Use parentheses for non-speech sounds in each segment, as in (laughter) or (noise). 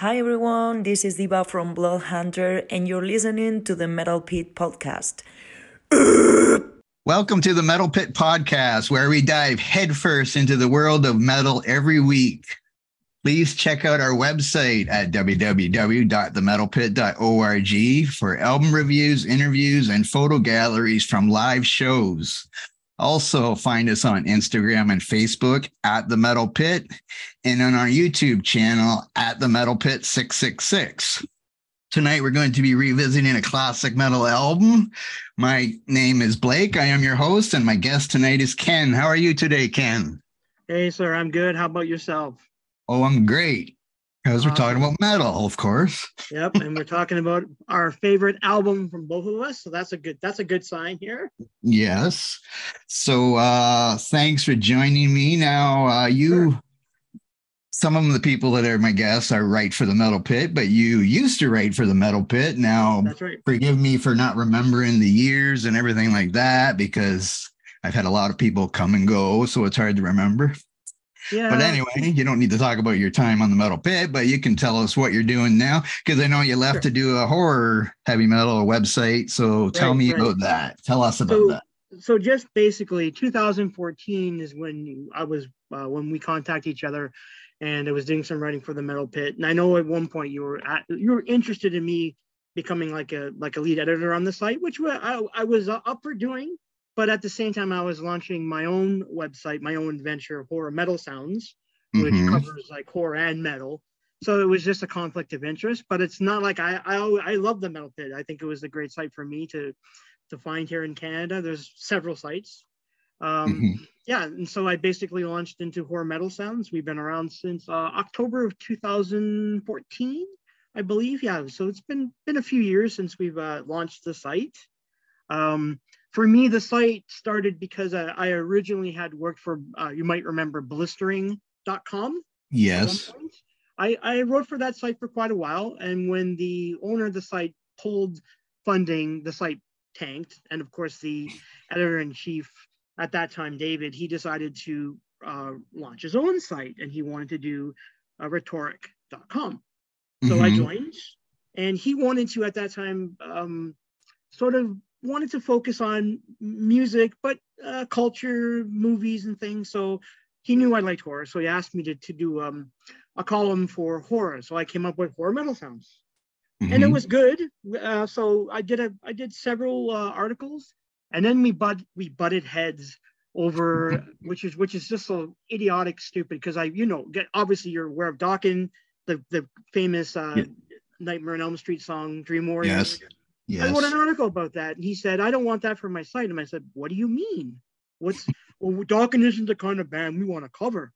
Hi everyone, this is Diva from Blood Hunter, and you're listening to the Metal Pit podcast. (coughs) Welcome to the Metal Pit podcast, where we dive headfirst into the world of metal every week. Please check out our website at www.themetalpit.org for album reviews, interviews, and photo galleries from live shows. Also, find us on Instagram and Facebook at The Metal Pit and on our YouTube channel at The Metal Pit 666. Tonight, we're going to be revisiting a classic metal album. My name is Blake. I am your host, and my guest tonight is Ken. How are you today, Ken? Hey, sir. I'm good. How about yourself? Oh, I'm great. Because we're talking about metal, of course. Yep, and we're talking about our favorite album from both of us. So that's a good that's a good sign here. Yes. So uh thanks for joining me. Now uh you sure. some of the people that are my guests are right for the metal pit, but you used to write for the metal pit. Now that's right. forgive me for not remembering the years and everything like that because I've had a lot of people come and go, so it's hard to remember. Yeah. But anyway, you don't need to talk about your time on the metal pit, but you can tell us what you're doing now because I know you left sure. to do a horror heavy metal website. So tell right, me right. about that. Tell us about so, that. So just basically, 2014 is when I was uh, when we contacted each other, and I was doing some writing for the metal pit. And I know at one point you were at, you were interested in me becoming like a like a lead editor on the site, which I, I was up for doing but at the same time, I was launching my own website, my own venture, Horror Metal Sounds, which mm-hmm. covers like horror and metal. So it was just a conflict of interest, but it's not like I I I love the Metal Pit. I think it was a great site for me to to find here in Canada. There's several sites. Um, mm-hmm. Yeah, and so I basically launched into Horror Metal Sounds. We've been around since uh, October of 2014, I believe. Yeah, so it's been been a few years since we've uh, launched the site. Um, for me, the site started because I, I originally had worked for, uh, you might remember, blistering.com. Yes. I, I wrote for that site for quite a while. And when the owner of the site pulled funding, the site tanked. And of course, the editor in chief at that time, David, he decided to uh, launch his own site and he wanted to do uh, rhetoric.com. So mm-hmm. I joined and he wanted to, at that time, um, sort of wanted to focus on music, but uh, culture, movies, and things. So he knew I liked horror, so he asked me to to do um, a column for horror. So I came up with horror metal sounds, mm-hmm. and it mm-hmm. was good. Uh, so I did a I did several uh, articles, and then we butt we butted heads over (laughs) which is which is just so idiotic stupid because I you know get obviously you're aware of Dokken, the the famous uh, yeah. Nightmare on Elm Street song Dream Warrior. Yes. Yes. I wrote an article about that. And he said, I don't want that for my site. And I said, What do you mean? What's well, (laughs) Dokken isn't the kind of band we want to cover.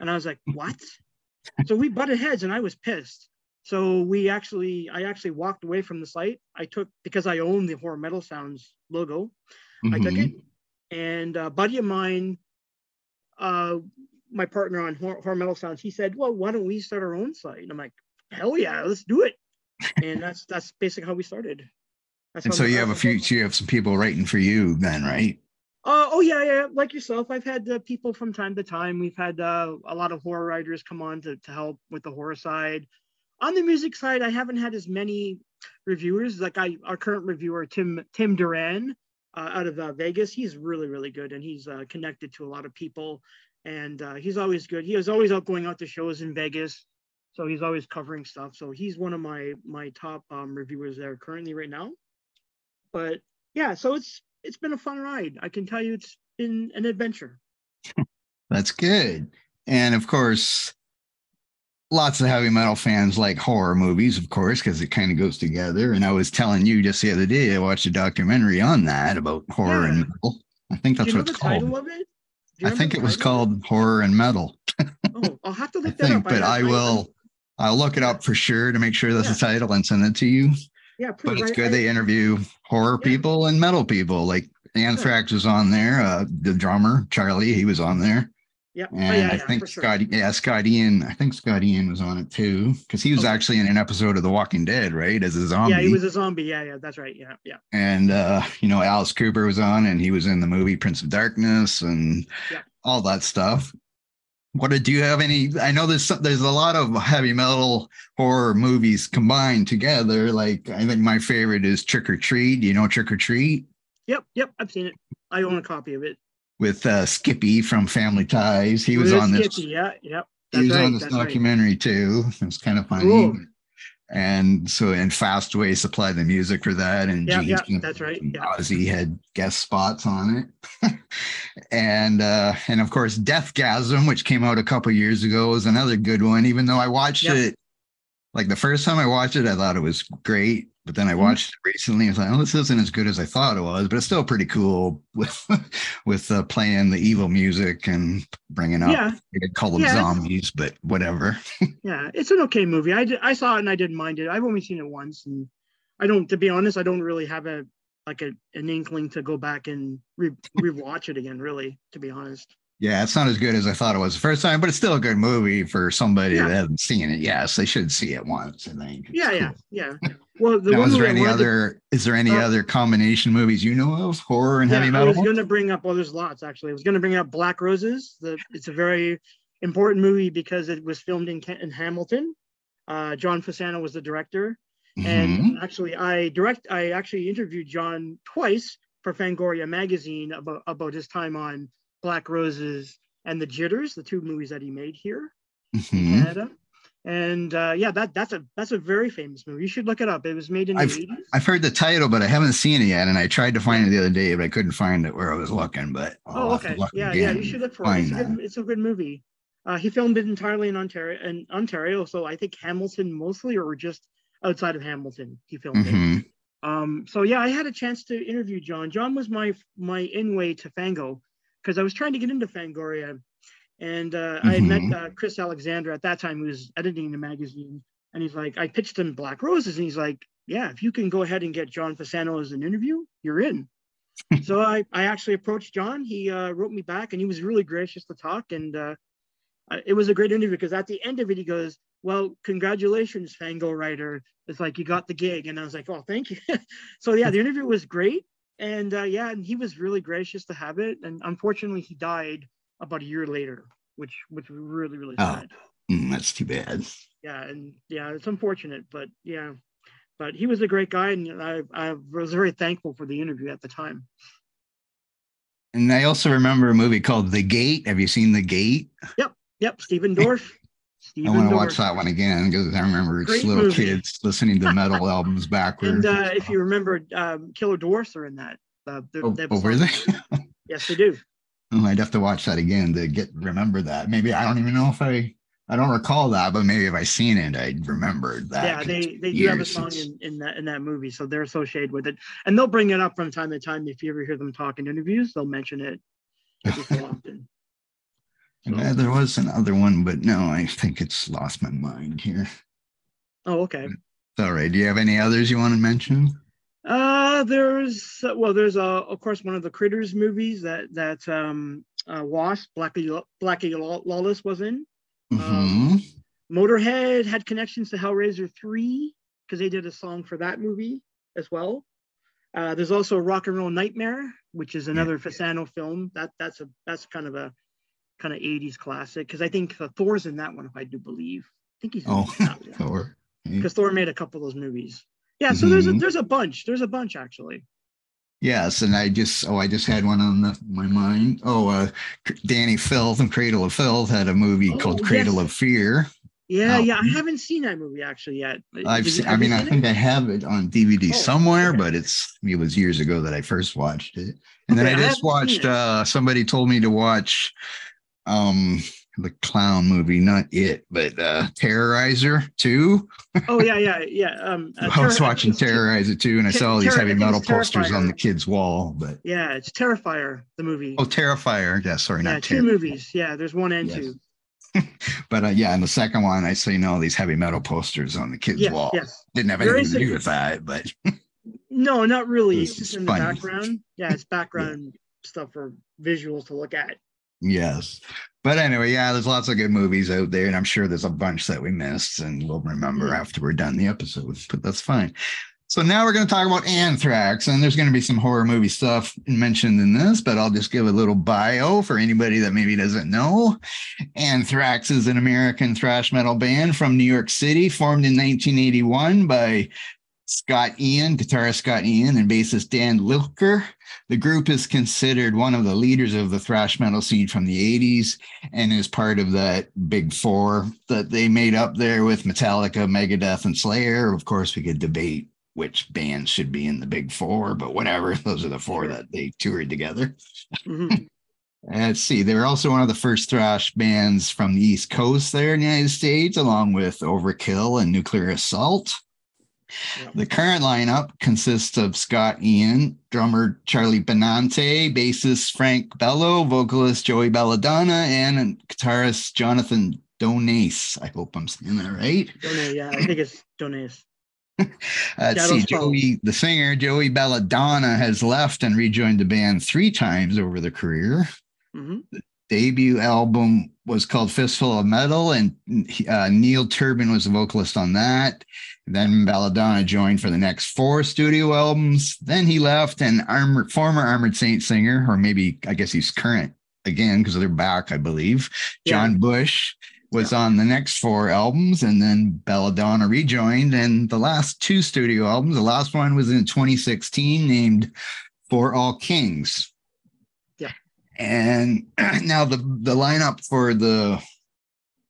And I was like, What? (laughs) so we butted heads and I was pissed. So we actually, I actually walked away from the site. I took because I own the Horror Metal Sounds logo. Mm-hmm. I took it, mm-hmm. and a buddy of mine, uh, my partner on Horror, Horror Metal Sounds, he said, "Well, why don't we start our own site?" And I'm like, "Hell yeah, let's do it!" and that's that's basically how we started. That's and so you have a few, you have some people writing for you then, right? Uh, oh yeah, yeah. Like yourself, I've had uh, people from time to time. We've had uh, a lot of horror writers come on to, to help with the horror side. On the music side, I haven't had as many reviewers. Like I, our current reviewer, Tim Tim Duran, uh, out of uh, Vegas. He's really really good, and he's uh, connected to a lot of people, and he's always good. He is always out going out to shows in Vegas, so he's always covering stuff. So he's one of my my top um, reviewers there currently right now but yeah, so it's it's been a fun ride. I can tell you it's been an adventure. (laughs) That's good. And of course, lots of heavy metal fans like horror movies, of course, because it kind of goes together. And I was telling you just the other day, I watched a documentary on that about horror yeah. and metal. I think that's what it's called. It? I think it was called Horror and Metal. oh, I'll have to (laughs) look that think, up. But I, I will. I'll look it up for sure to make sure that's yeah. the title and send it to you. Yeah, but it's good I, they interview horror yeah. people and metal people. Like Anthrax was on there. Uh, the drummer Charlie, he was on there. Yeah, and oh, yeah, I yeah, think sure. Scott, yeah, Scott Ian. I think Scott Ian was on it too because he was okay. actually in an episode of The Walking Dead, right, as a zombie. Yeah, he was a zombie. Yeah, yeah, that's right. Yeah, yeah. And uh, you know, Alice Cooper was on, and he was in the movie Prince of Darkness and yeah. all that stuff. What did you have any? I know there's there's a lot of heavy metal horror movies combined together. Like I think my favorite is Trick or Treat. Do you know Trick or Treat? Yep, yep, I've seen it. I own a copy of it. With uh, Skippy from Family Ties. He was on this. Skippy, Yeah, yep. He was right, on this that's right. documentary too. It was kind of funny. Cool. And so, and Fastway supplied the music for that, and Yeah, Gene yeah, that's right, yeah. Ozzy had guest spots on it, (laughs) and uh, and of course, Deathgasm, which came out a couple years ago, was another good one. Even though I watched Yep. it, like the first time I watched it, I thought it was great, but then I Mhm. watched it recently. I was like, oh, this isn't as good as I thought it was, but it's still pretty cool with (laughs) with uh, playing the evil music and bringing up. Yeah, could call them Yeah. zombies, but whatever. (laughs) yeah, it's an okay movie. I, did, I saw it and I didn't mind it. I've only seen it once, and I don't, to be honest, I don't really have a like a, an inkling to go back and re- rewatch it again. Really, to be honest. Yeah, it's not as good as I thought it was the first time, but it's still a good movie for somebody Yeah. that hasn't seen it. Yes, they should see it once. I think. It's Yeah, yeah, cool. yeah. Well, the Now, one is there any wanted to- other? Is there any Uh, other combination movies you know of horror and yeah, heavy metal? I was going to bring up. Well, there's lots actually. I was going to bring up Black Roses. The it's a very important movie because it was filmed in Hamilton. Uh, John Fasano was the director, Mhm. and actually, I direct. I actually interviewed John twice for Fangoria magazine about about his time on Black Roses and The Jitters, the two movies that he made here in Mhm. Canada. And uh, yeah, that that's a that's a very famous movie. You should look it up. It was made in the I've- 80s. I've heard the title, but I haven't seen it yet. And I tried to find it the other day, but I couldn't find it where I was looking. But I'll Oh, okay. Yeah, yeah. You should look for it. It's a, good, it's a good movie. Uh, he filmed it entirely in Ontario, in Ontario. So I think Hamilton mostly, or just outside of Hamilton, he filmed it. Mhm. Um, so yeah, I had a chance to interview John. John was my my in way to Fango because I was trying to get into Fangoria, and uh, I had met uh, Chris Alexander at that time, who was editing the magazine, and he's like, I pitched him Black Roses, and he's like, Yeah, if you can go ahead and get John Fasano as an interview, you're in. (laughs) so I I actually approached John. He uh, wrote me back, and he was really gracious to talk, and uh, it was a great interview because at the end of it, he goes, "Well, congratulations, Fango writer. It's like you got the gig." And I was like, "Oh, thank you." (laughs) so yeah, the interview was great, and uh, yeah, and he was really gracious to have it. And unfortunately, he died about a year later, which which was really really Oh. sad. Mm, that's too bad. Yeah, and yeah, it's unfortunate, but yeah. But he was a great guy, and I, I was very thankful for the interview at the time. And I also remember a movie called The Gate. Have you seen The Gate? Yep, yep, Stephen Dorff. Stephen I want to watch that one again because I remember Great little movie. kids listening to metal albums backwards. And uh, if you remember, um, Killer Dwarfs are in that. Uh, oh, oh, were they? (laughs) Yes, they do. Oh, I'd have to watch that again to get remember that. Maybe I don't even know if I I don't recall that, but maybe if I seen it, I'd remembered that. Yeah, they they do have a song in, in that in that movie, so they're associated with it, and they'll bring it up from time to time. If you ever hear them talk in interviews, they'll mention it (laughs) often. So- Uh, there was another one, but no, I think it's lost my mind here. oh, okay. It's all right. Do you have any others you want to mention? Uh, there's well, there's uh, of course one of the Critters movies that that um uh, Wasp Blackie Blackie Lawless was in. hmm Motorhead had connections to Hellraiser 3 because they did a song for that movie as well. Uh, there's also Rock and Roll Nightmare, which is another Fasano film. That that's a that's kind of a kind of 80s classic because I think uh, Thor's in that one, if I do believe. I think he's in Oh, that one Thor. because Thor made a couple of those movies. Yeah, so there's a Mhm. there's a bunch. There's a bunch actually. Yes, and I just oh I just had one on the, my mind. Oh, uh, Dani Filth and Cradle of Filth had a movie Oh, called Cradle yes. of Fear. Yeah, Oh. yeah. I haven't seen that movie actually yet. I've seen, I mean, I think it? I have it on DVD Oh, somewhere, okay. but it's it was years ago that I first watched it. And then Okay, I I just watched uh somebody told me to watch um the clown movie, not it, but uh Terrorizer 2. Oh yeah, yeah, yeah. Um, (laughs) uh, I was Terror- watching Terrorizer 2 and I saw all these Terror- heavy metal posters on the kids' wall, but Yeah, it's Terrifier, the movie. oh Terrifier. Yeah, sorry, yeah, not two Terror. movies. Yeah, there's one and Yes. two. (laughs) But uh, yeah, in the second one, I seen all these heavy metal posters on the kids' Yes, wall. yes. Didn't have Very anything to do with that, but (laughs) No, not really. It's just in the background. Yeah, it's background stuff for visuals to look at. Yes. But anyway, yeah, there's lots of good movies out there, and I'm sure there's a bunch that we missed, and we'll remember Mm. after we're done the episode. But that's fine. So now we're going to talk about Anthrax, and there's going to be some horror movie stuff mentioned in this, but I'll just give a little bio for anybody that maybe doesn't know. Anthrax is an American thrash metal band from New York City, formed in 1981 by Scott Ian, guitarist Scott Ian, and bassist Dan Lilker. The group is considered one of the leaders of the thrash metal scene from the 80s and is part of that big four that they made up there with Metallica, Megadeth, and Slayer. Of course, we could debate which bands should be in the big four, but whatever. (laughs) Those are the four that they toured together. Mm-hmm. (laughs) Let's see. They were also one of the first thrash bands from the East Coast there in the United States, along with Overkill and Nuclear Assault. The current lineup consists of Scott Ian, drummer Charlie Benante, bassist Frank Bello, vocalist Joey Belladonna, and guitarist Jonathan Donais. I hope I'm saying that right. Donais, yeah, I think it's Donais. (laughs) Let's see, Joey, the singer Joey Belladonna has left and rejoined the band three times over the career. Mm-hmm. The debut album was called Fistful of Metal, and uh, Neil Turbin was the vocalist on that. Then Belladonna joined for the next four studio albums. Then he left, and Armored, former Armored Saint singer, or maybe I guess he's current again because they're back, I believe. John. Bush was yeah. on the next four albums, and then Belladonna rejoined. And the last two studio albums, the last one was in 2016, named For All Kings. And (clears throat) now the the lineup for the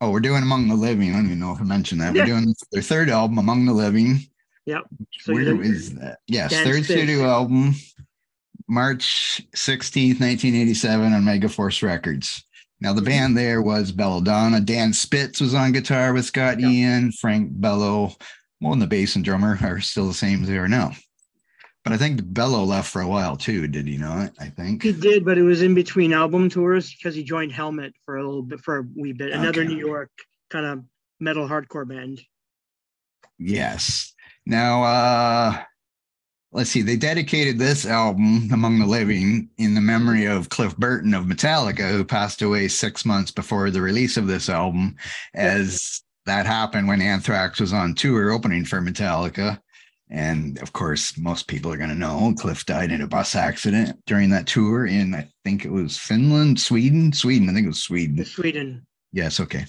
oh, we're doing Among the Living. I don't even know if I mentioned that. We're doing their third album, Among the Living. Yep. So Where is that? Yes, third studio album, March 16th, 1987 on Megaforce Records. Now the band there was Belladonna. Dan Spitz was on guitar with Scott yep. Ian, Frank Bello, well, and the bass and drummer are still the same as they are now. But I think Bello left for a while too, did he not? I think he did, but it was in between album tours because he joined Helmet for a little bit for a wee bit. Another okay. New York kind of metal hardcore band. Yes. Now uh let's see, they dedicated this album, Among the Living, in the memory of Cliff Burton of Metallica, who passed away six months before the release of this album, as that happened when Anthrax was on tour opening for Metallica. And of course, most people are going to know Cliff died in a bus accident during that tour in, I think it was Finland, Sweden, Sweden. I think it was Sweden. Sweden. Yes. Okay.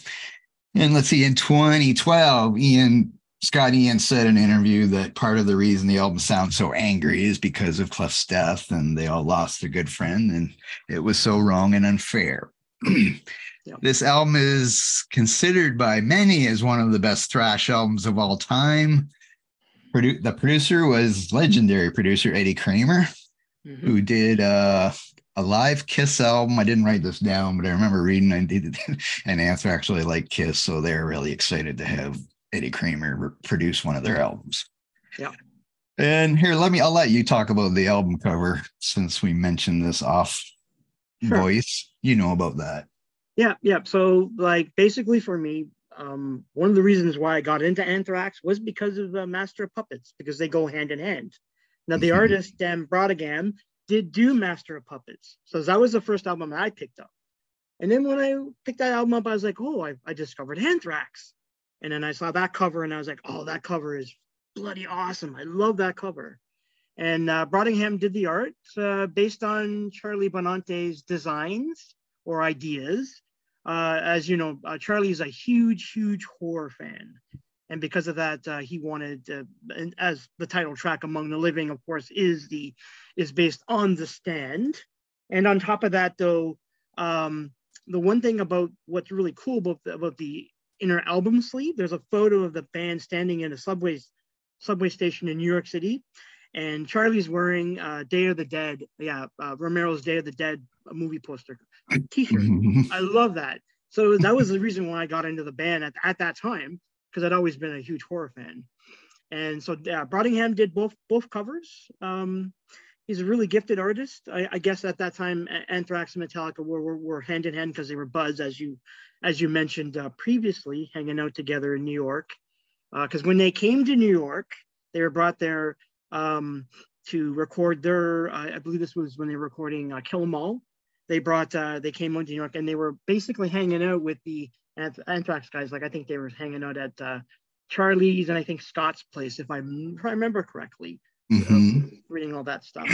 And let's see, in 2012, Ian Scott Ian said in an interview that part of the reason the album sounds so angry is because of Cliff's death and they all lost a good friend and it was so wrong and unfair. (clears throat) yeah. This album is considered by many as one of the best thrash albums of all time. Produ- the producer was legendary producer Eddie Kramer, mm-hmm. who did uh, a live Kiss album. I didn't write this down, but I remember reading and did (laughs) and Anthrax actually liked Kiss, so they're really excited to have Eddie Kramer produce one of their albums. Yeah. And here, let me, I'll let you talk about the album cover since we mentioned this off sure. voice. You know about that. Yeah. Yeah. So, like, basically for me, um, one of the reasons why I got into Anthrax was because of uh, Master of Puppets, because they go hand in hand. Now, the mm-hmm. artist, Dan Brautigam, did do Master of Puppets. So that was the first album I picked up. And then when I picked that album up, I was like, oh, I, I discovered Anthrax. And then I saw that cover and I was like, oh, that cover is bloody awesome. I love that cover. And uh, did the art uh, based on Charlie Benante's designs or ideas. Uh, as you know, uh, Charlie is a huge, huge horror fan. And because of that, uh, he wanted, and as the title track "Among the Living," of course, is the is based on the stand. And on top of that, though, um, the one thing about what's really cool about the, about the inner album sleeve, there's a photo of the band standing in a subway subway station in New York City, and Charlie's wearing uh, Day of the Dead, yeah, uh, Romero's Day of the Dead movie poster T-shirt. (laughs) I love that. So that was the reason why I got into the band at, at that time because I'd always been a huge horror fan. And so yeah, Brautigam did both both covers. Um, he's a really gifted artist. I, I, guess at that time, Anthrax and Metallica were, were, were hand in hand because they were buds, as you as you mentioned uh, previously, hanging out together in New York. Because uh, when they came to New York, they were brought there um, to record their. Uh, I believe this was when they were recording uh, Kill 'Em All. They brought. Uh, they came to New York and they were basically hanging out with the Anthrax guys. Like I think they were hanging out at uh, Charlie's and I think Scott's place, if I, if I remember correctly, Mhm. uh, reading all that stuff.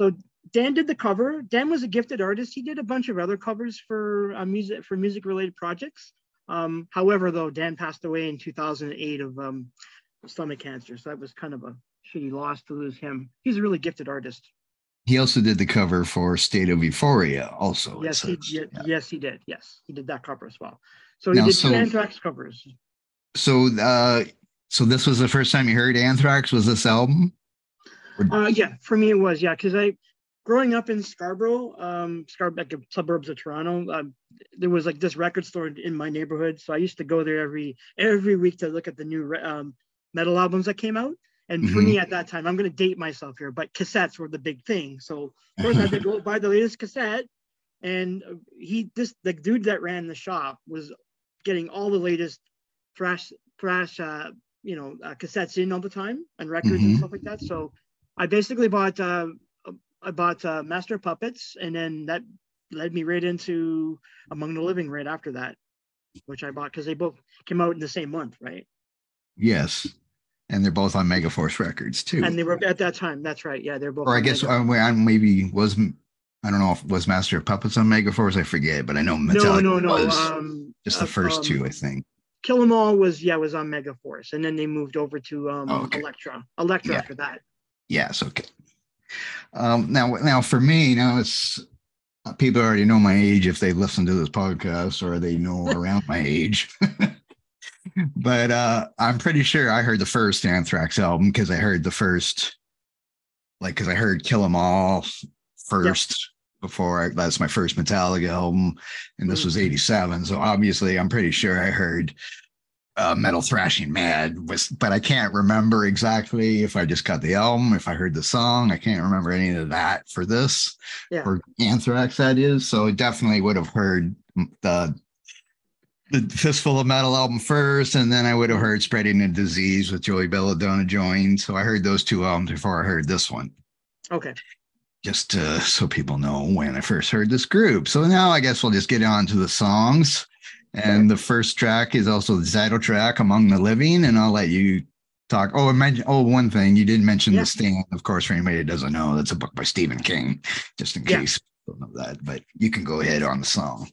so Dan did the cover. Dan was a gifted artist. He did a bunch of other covers for uh, music for music related projects. Um, however, though Dan passed away in 2008 of um, stomach cancer, so that was kind of a shitty loss to lose him. He's a really gifted artist. He also did the cover for State of Euphoria. Also, yes, he, ye- Yeah. yes, he did. Yes, he did that cover as well. So he Now, did so- two Anthrax covers. So, uh, so this was the first time you heard Anthrax? Was this album? Uh, yeah, for me it was yeah, because I growing up in Scarborough, um, Scarborough, like suburbs of Toronto, um, there was like this record store in my neighborhood, so I used to go there every every week to look at the new um, metal albums that came out. And for Mhm. me at that time, I'm going to date myself here, but cassettes were the big thing. So of course I had to (laughs) go buy the latest cassette. And uh, he, this the dude that ran the shop was getting all the latest thrash thrash, uh, you know, uh, cassettes in all the time and records and Mhm. stuff like that. So I basically bought uh, I bought uh, Master Puppets, and then that led me right into Among the Living right after that, which I bought because they both came out in the same month, right? Yes, and they're both on Megaforce Records too. And they were at that time. That's right. Yeah, they're both. or I guess Mega- uh, I maybe was I don't know if was Master of Puppets on Megaforce. I forget, but I know no, Metallica no, no. was Um, just the uh, first um, two, I think. Kill 'Em All was yeah was on Megaforce, and then they moved over to um, Oh, okay. Elektra. Elektra Yeah. after that. Yes, okay. Um, now, now for me, now it's uh, people already know my age if they listen to this podcast or they know (laughs) around my age. (laughs) but uh, I'm pretty sure I heard the first Anthrax album because I heard the first, like, because I heard Kill 'Em All first before I, that's my first Metallica album, and this Mhm. was '87. So obviously, I'm pretty sure I heard uh, Metal Thrashing Mad was, but I can't remember exactly if I just got the album, if I heard the song. I can't remember any of that for this, Yeah. for Anthrax, that is. So I definitely would have heard the the Fistful of Metal album first, and then I would have heard Spreading the Disease with Joey Belladonna joined. So I heard those two albums before I heard this one Okay. just uh, so people know when I first heard this group. So now I guess we'll just get on to the songs. And the first track is also the title track, Among the Living. And I'll let you talk. Oh, I mentioned, oh, one thing you didn't mention Yeah. The Stand. Of course, for anybody that doesn't know, that's a book by Stephen King, just in Yeah. case don't know that. But you can go ahead on the song.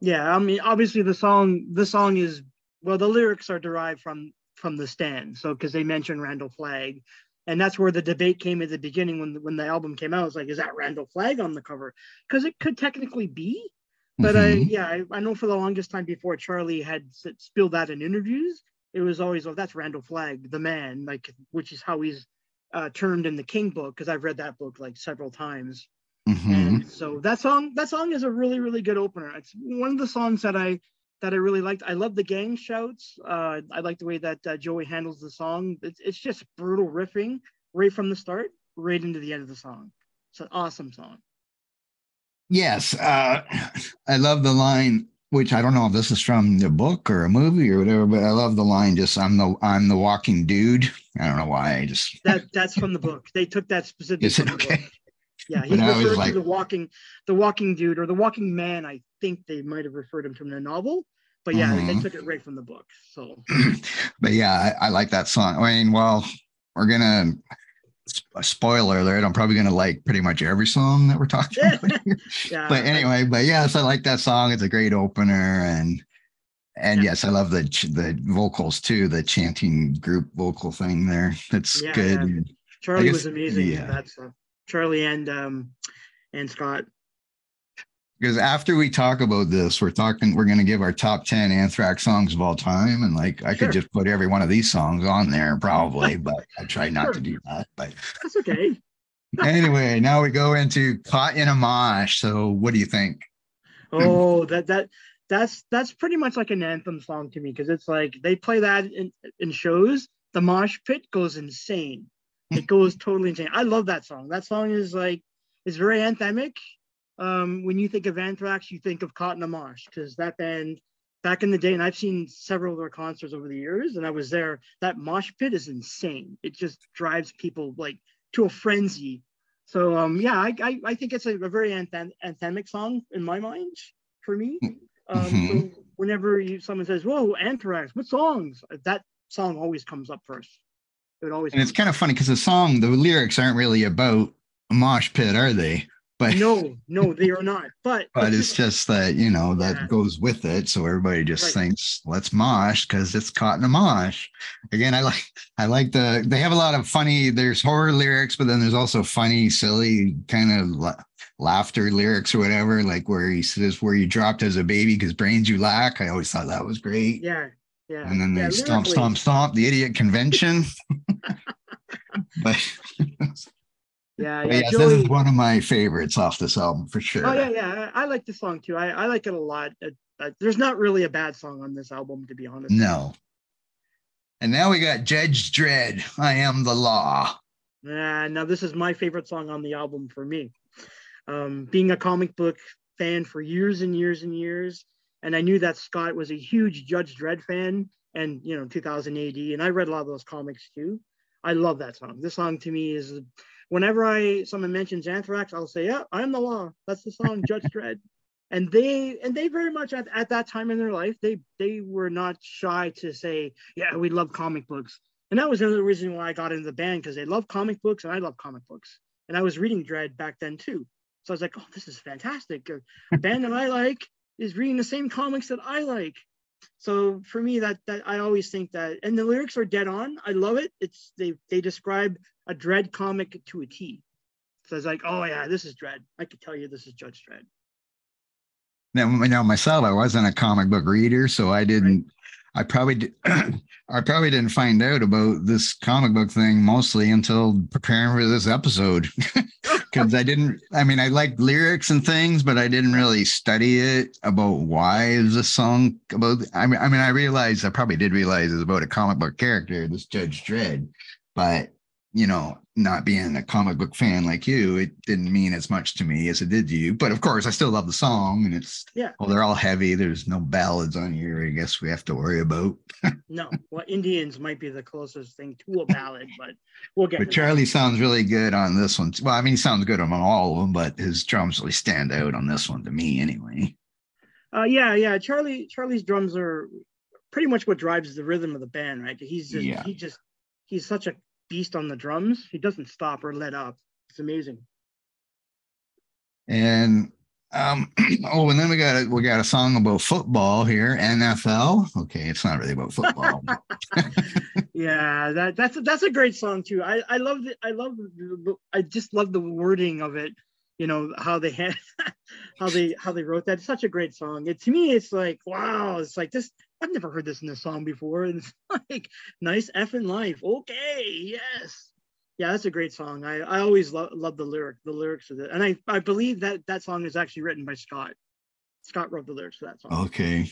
Yeah, I mean, obviously the song the song is well, the lyrics are derived from from the stand. So because they mention Randall Flagg, and that's where the debate came at the beginning when when the album came out. It's like, is that Randall Flagg on the cover? Because it could technically be, but I Mhm. yeah, I, I know for the longest time before Charlie had spilled that in interviews, it was always oh that's Randall Flagg, the man, like which is how he's uh, termed in the King book because I've read that book like several times. Mhm. And so that song, that song is a really, really good opener. It's one of the songs that I that I really liked. I love the gang shouts. Uh, I like the way that uh, Joey handles the song. It's, it's just brutal riffing right from the start, right into the end of the song. It's an awesome song. Yes. Uh, I love the line, which I don't know if this is from the book or a movie or whatever, but I love the line just I'm the I'm the walking dude. I don't know why. I just That that's from the book. They took that specifically. is it okay? Yeah, he's referred like- to the walking, the walking dude or the walking man. I think they might have referred him from the novel, but yeah, they Mhm. took it right from the book. So (clears throat) but yeah, I, I like that song. I mean, well, we're gonna a spoiler alert. I'm probably gonna like pretty much every song that we're talking (laughs) about. yeah. but anyway, but yes, I like that song. It's a great opener, and and Yeah. yes, I love the ch- the vocals too. The chanting group vocal thing there. That's Yeah, good. Charlie guess- was amazing. yeah. That's uh, Charlie and um and Scott. because after we talk about this, we're talking, we're going to give our top 10 Anthrax songs of all time. And like, I Sure. could just put every one of these songs on there (laughs) probably, but I try not Sure. to do that. But That's okay. (laughs) anyway, now we go into Caught in a Mosh. So what do you think? Oh, that that that's that's pretty much like an anthem song to me because it's like they play that in, in shows. The mosh pit goes insane. It goes totally insane. I love that song. That song is like it's very anthemic. Um, when you think of Anthrax, you think of Caught in a Mosh because that band back in the day, and I've seen several of their concerts over the years, and I was there. That mosh pit is insane. It just drives people like to a frenzy. So um, yeah, I, I, I think it's a, a very anthem, anthemic song in my mind for me. Um, Mhm. so whenever you, someone says, "Whoa, Anthrax, what songs?" That song always comes up first. It would always. And it's kind of funny because the song, the lyrics aren't really about a mosh pit, are they? But no, no, they are not. But (laughs) but it's just that you know that Yeah. goes with it, so everybody just Right. thinks let's mosh because it's caught in a mosh. Again, I like I like the they have a lot of funny. There's horror lyrics, but then there's also funny, silly kind of la- laughter lyrics or whatever. Like where he says where you dropped as a baby because brains you lack. I always thought that was great. yeah, yeah. and then they yeah, stomp, stomp, stomp the idiot convention. (laughs) but Yeah, yeah. yes, this is one of my favorites off this album for sure. Oh yeah, yeah. I, I like the song too. I, I like it a lot. Uh, uh, there's not really a bad song on this album, to be honest. No. And now we got Judge Dredd. I am the law. Uh, now this is my favorite song on the album for me. Um, being a comic book fan for years and years and years, and I knew that Scott was a huge Judge Dredd fan, and you know 2000 AD, and I read a lot of those comics too. I love that song. This song to me is, whenever I someone mentions Anthrax, I'll say, "Yeah, I'm the law." That's the song, (laughs) Judge Dredd. And they and they very much at, at that time in their life, they they were not shy to say, "Yeah, we love comic books." And that was another reason why I got into the band because they love comic books and I love comic books. And I was reading Dredd back then too. So I was like, oh, this is fantastic. A band that I like is reading the same comics that I like. So for me, that that I always think that, and the lyrics are dead on. I love it. It's they they describe a Dredd comic to a T. So it's like, oh yeah, this is Dredd. I could tell you this is Judge Dredd. Now, know, myself, I wasn't a comic book reader, so I didn't. I probably, di- (clears throat) I probably didn't find out about this comic book thing mostly until preparing for this episode, (laughs) (laughs) because I didn't. I mean, I liked lyrics and things, but I didn't really study it about why is this song about. I mean, I mean, I realized I probably did realize it's about a comic book character, this Judge Dredd, but you know, not being a comic book fan like you, it didn't mean as much to me as it did to you. But of course, I still love the song, and it's Yeah. well, they're all heavy. There's no ballads on here. I guess we have to worry about. (laughs) No, well, Indians might be the closest thing to a ballad, but we'll get. But to that. Charlie sounds really good on this one. Well, I mean, he sounds good on all of them, but his drums really stand out on this one to me, anyway. Uh, yeah, yeah. Charlie Charlie's drums are pretty much what drives the rhythm of the band, right? He's just, Yeah. he just he's such a beast on the drums. He doesn't stop or let up. It's amazing. And um, (clears throat) oh, and then we got a, we got a song about football here, NFL. Okay, it's not really about football. (laughs) (laughs) Yeah, that that's that's a great song too. I I love it. I love the- I just love the wording of it. You know how they had (laughs) how they how they wrote that. It's such a great song. It to me, it's like wow. It's like this. I've never heard this in a song before. And it's (laughs) like nice effing life. Okay, yes. Yeah, that's a great song. I, I always love love the lyric, the lyrics of it, and I, I believe that that song is actually written by Scott. Scott wrote the lyrics for that song. Okay.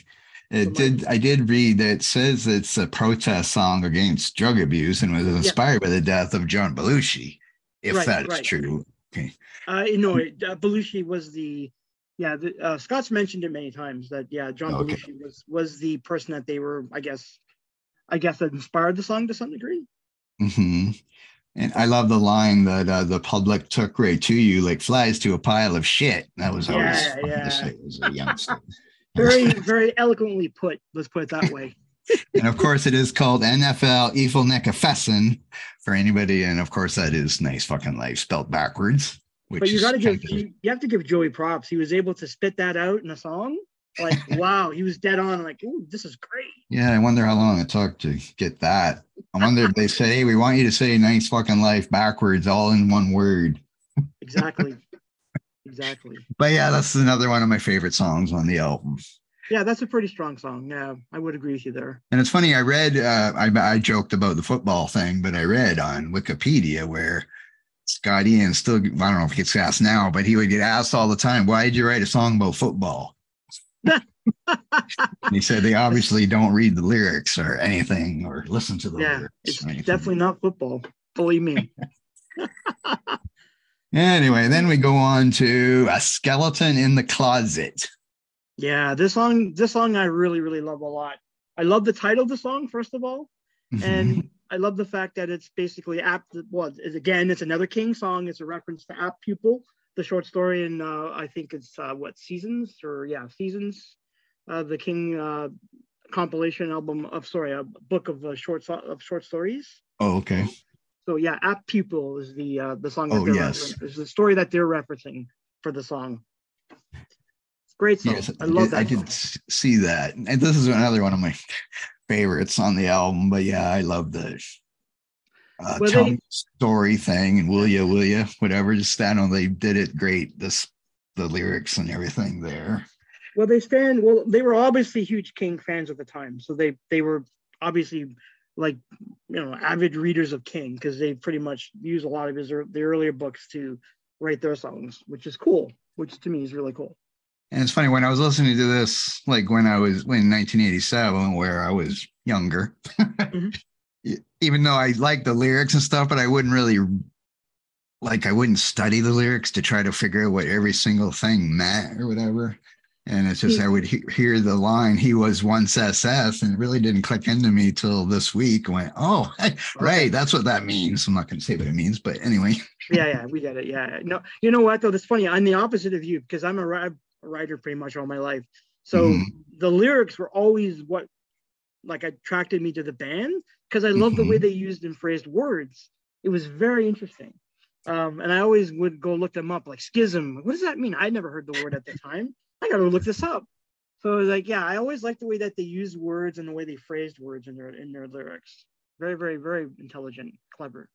It my- did. I did read that it says it's a protest song against drug abuse and was inspired by the death of John Belushi. If Right, that is right. true. Uh, no, it, uh, Belushi was the, yeah, the, uh, Scott's mentioned it many times that yeah, John Okay. Belushi was was the person that they were, I guess, I guess that inspired the song to some degree. Mm-hmm. And I love the line that uh, the public took right to you like flies to a pile of shit. That was always Yeah, yeah. as a youngster. (laughs) Very, very eloquently put. Let's put it that way. And of course, it is called NFL Efilnikufesin for anybody. And of course, that is nice fucking life spelled backwards. Which But you got to give you, you have to give Joey props. He was able to spit that out in a song. Like (laughs) wow, he was dead on. Like ooh, this is great. Yeah, I wonder how long it took to get that. I wonder if they say, hey, we want you to say nice fucking life backwards, all in one word. Exactly. (laughs) exactly. But yeah, that's another one of my favorite songs on the album. Yeah, that's a pretty strong song. Yeah, I would agree with you there. And it's funny, I read, uh, I, I joked about the football thing, but I read on Wikipedia where Scott Ian still, I don't know if he gets asked now, but he would get asked all the time, why did you write a song about football? (laughs) And he said they obviously don't read the lyrics or anything or listen to the Yeah, lyrics. it's definitely not football. Believe me. (laughs) (laughs) Anyway, then we go on to a skeleton in the closet. Yeah, this song, this song I really, really love a lot. I love the title of the song, first of all. And I love the fact that it's basically apt. Well, again, it's another King song. It's a reference to Apt Pupil, the short story, in uh, I think it's uh, what seasons or yeah, seasons. Uh, the King uh, compilation album of sorry a book of uh, short so- of short stories. Oh, okay. So yeah, Apt Pupil is the uh, the song. That Oh, they're yes. referencing- Is the story that they're referencing for the song. Great song. Yes, I love that. I did see that, and this is another one of my favorites on the album. But yeah, I love the uh, Well, tell they- story thing and will you, will you, whatever. Just I know they did it great. This the lyrics and everything there. Well, they stand. Well, they were obviously huge King fans at the time, so they they were obviously like you know avid readers of King because they pretty much use a lot of his the earlier books to write their songs, which is cool. Which to me is really cool. And it's funny when I was listening to this, like when I was in 1987, where I was younger, Mhm. (laughs) e- even though I liked the lyrics and stuff, but I wouldn't really like I wouldn't study the lyrics to try to figure out what every single thing meant or whatever. And it's just Yeah. I would he- hear the line "He was once SS," and it really didn't click into me till this week. I went, "Oh, (laughs) right, that's what that means." I'm not going to say what it means, but anyway. yeah, yeah, we get it. Yeah, no, you know what though? That's funny. I'm the opposite of you because I'm a, a writer pretty much all my life. So Mhm. the lyrics were always what like attracted me to the band because I love the way Mhm. they used and phrased words. It was very interesting. Um, and I always would go look them up, like schism. What does that mean? I'd never heard the word at the (laughs) time. I got to look this up. So I was like, yeah, I always liked the way that they used words and the way they phrased words in their in their lyrics. Very, very, very intelligent, clever.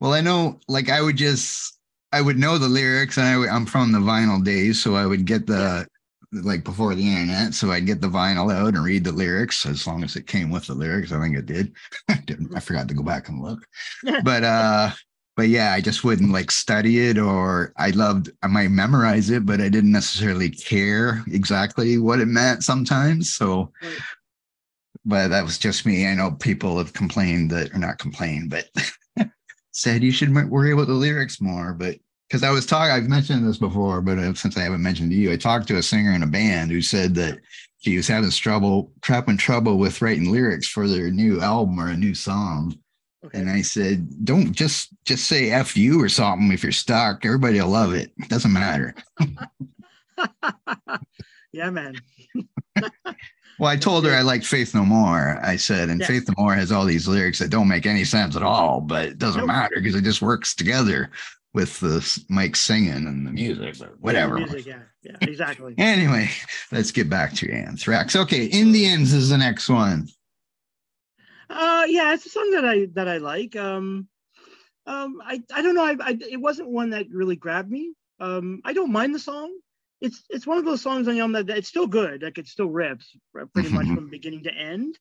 Well, I know, like, I would just, I would know the lyrics, and I, would- I'm from the vinyl days, so I would get the, like, before the internet, so I'd get the vinyl out and read the lyrics as long as it came with the lyrics. I think it did. (laughs) I didn't. I forgot to go back and look, (laughs) but uh, but yeah, I just wouldn't like study it, or I loved, I might memorize it, but I didn't necessarily care exactly what it meant sometimes. So. Right. But that was just me. I know people have complained that, or not complained, but (laughs) said you should worry about the lyrics more. But because I was talking, I've mentioned this before, but uh, since I haven't mentioned to you, I talked to a singer in a band who said that she was having trouble, trapping trouble with writing lyrics for their new album or a new song. Okay. And I said, don't just just say "f you" or something if you're stuck. Everybody will love it. It doesn't matter. (laughs) yeah, man. (laughs) Well, I told her I liked Faith No More. I said, and Yeah. Faith No More has all these lyrics that don't make any sense at all, but it doesn't Nope. matter because it just works together with the Mike singing and the music, or whatever. Music, yeah, yeah, exactly. (laughs) Anyway, let's get back to Anthrax. Okay, Indians is the next one. Uh, yeah, it's a song that I that I like. Um, um, I I don't know. I, I it wasn't one that really grabbed me. Um, I don't mind the song. It's it's one of those songs on album that, that it's still good. Like it still rips uh, pretty much Mhm. from beginning to end.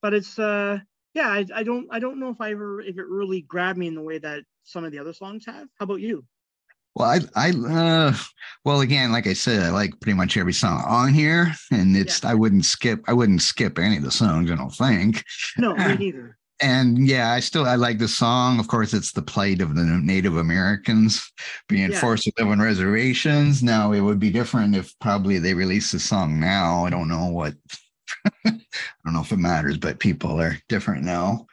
But it's uh yeah, I, I don't I don't know if I ever if it really grabbed me in the way that some of the other songs have. How about you? Well, I, I, uh, well, again, like I said, I like pretty much every song on here, and it's I wouldn't skip, I wouldn't skip any of the songs. I don't think. No, me (laughs) neither. And yeah, I still I like the song. Of course, it's the plight of the Native Americans being Yeah. forced to live on reservations. Now it would be different if probably they released the song now. I don't know what (laughs) I don't know if it matters, but people are different now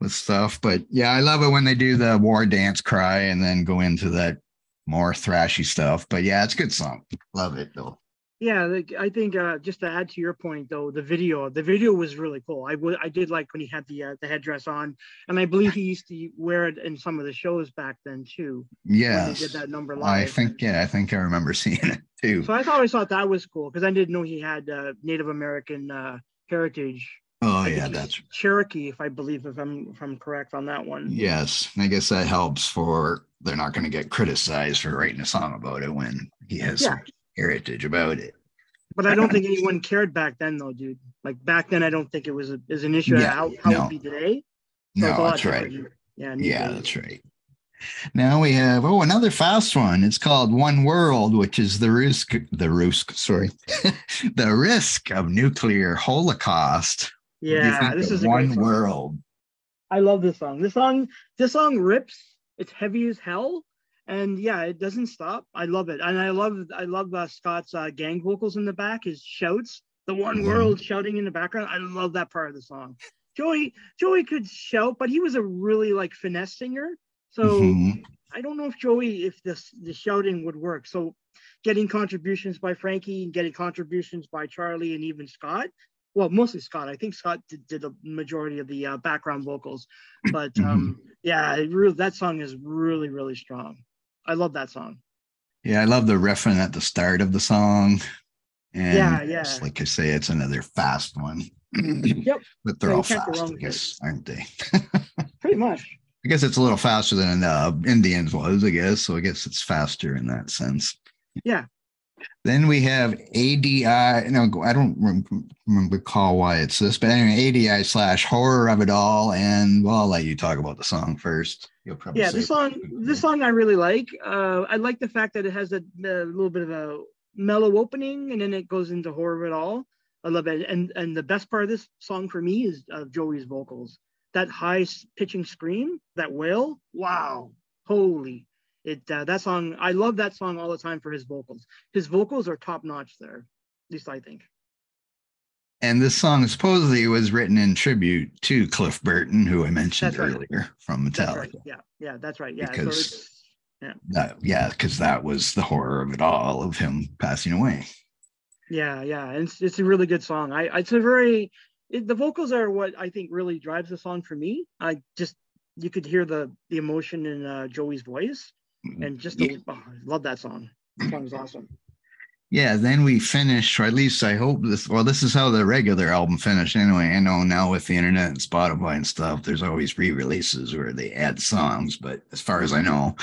with stuff. But yeah, I love it when they do the war dance cry and then go into that more thrashy stuff. But yeah, it's a good song. Love it though. Yeah, like, I think uh, just to add to your point though, the video, the video was really cool. I would, I did like when he had the uh, the headdress on, and I believe he used to wear it in some of the shows back then too. Yes. did that number live. I think yeah, I think I remember (laughs) seeing it too. So I always thought that was cool because I didn't know he had uh, Native American uh, heritage. Oh I yeah, that's Cherokee, if I believe, if I'm if I'm correct on that one. Yes, I guess that helps for they're not going to get criticized for writing a song about it when he has some heritage about it. But I don't think anyone cared back then, though, dude. Like back then, I don't think it was a, is an issue Yeah, how, how no. it would be today. So No, that's right. different. Yeah. Yeah, days. that's right. Now we have oh another fast one. It's called One World, which is the risk the risk sorry (laughs) the risk of nuclear holocaust. What do you Yeah, this is One. World. I love this song. This song, this song rips. It's heavy as hell, and yeah, it doesn't stop. I love it, and I love I love uh, Scott's uh, gang vocals in the back. His shouts, the one Mhm. world shouting in the background. I love that part of the song. Joey Joey could shout, but he was a really like finesse singer. So Mhm. I don't know if Joey if this the shouting would work. So getting contributions by Frankie and getting contributions by Charlie and even Scott. well, mostly Scott. I think Scott did, did the majority of the uh, background vocals, but um, yeah, really, that song is really, really strong. I love that song. Yeah, I love the riffing at the start of the song. And Yeah, yeah. like I say, it's another fast one. (clears throat) Yep, But they're Yeah, all fast, I guess, aren't they? (laughs) pretty much. I guess it's a little faster than uh, Indians was, I guess. So I guess it's faster in that sense. Yeah. Then we have ADI. No, I don't rem- recall why it's this, but anyway, ADI slash horror of it all. And well, I'll let you talk about the song first. You'll probably Yeah, this song, this song I really like. Uh, I like the fact that it has a, a little bit of a mellow opening, and then it goes into horror of it all. I love it. And and the best part of this song for me is uh, Joey's vocals. That high pitching scream, that wail. Wow, holy! It uh, that song. I love that song all the time for his vocals. His vocals are top notch there. At least I think. And this song supposedly was written in tribute to Cliff Burton, who I mentioned right. earlier from Metallica. right. Yeah, yeah, that's right. Yeah. Because- so it's, That, yeah, because that was the horror of it all of him passing away. Yeah, yeah, and it's, it's a really good song. I it's a very it, the vocals are what I think really drives the song for me. I just you could hear the the emotion in uh, Joey's voice, and just Yeah. oh, love that song. The song is awesome. Yeah, then we finished, or at least I hope this. Well, this is how the regular album finished anyway. I know now with the internet and Spotify and stuff, there's always re releases where they add songs. But as far as I know,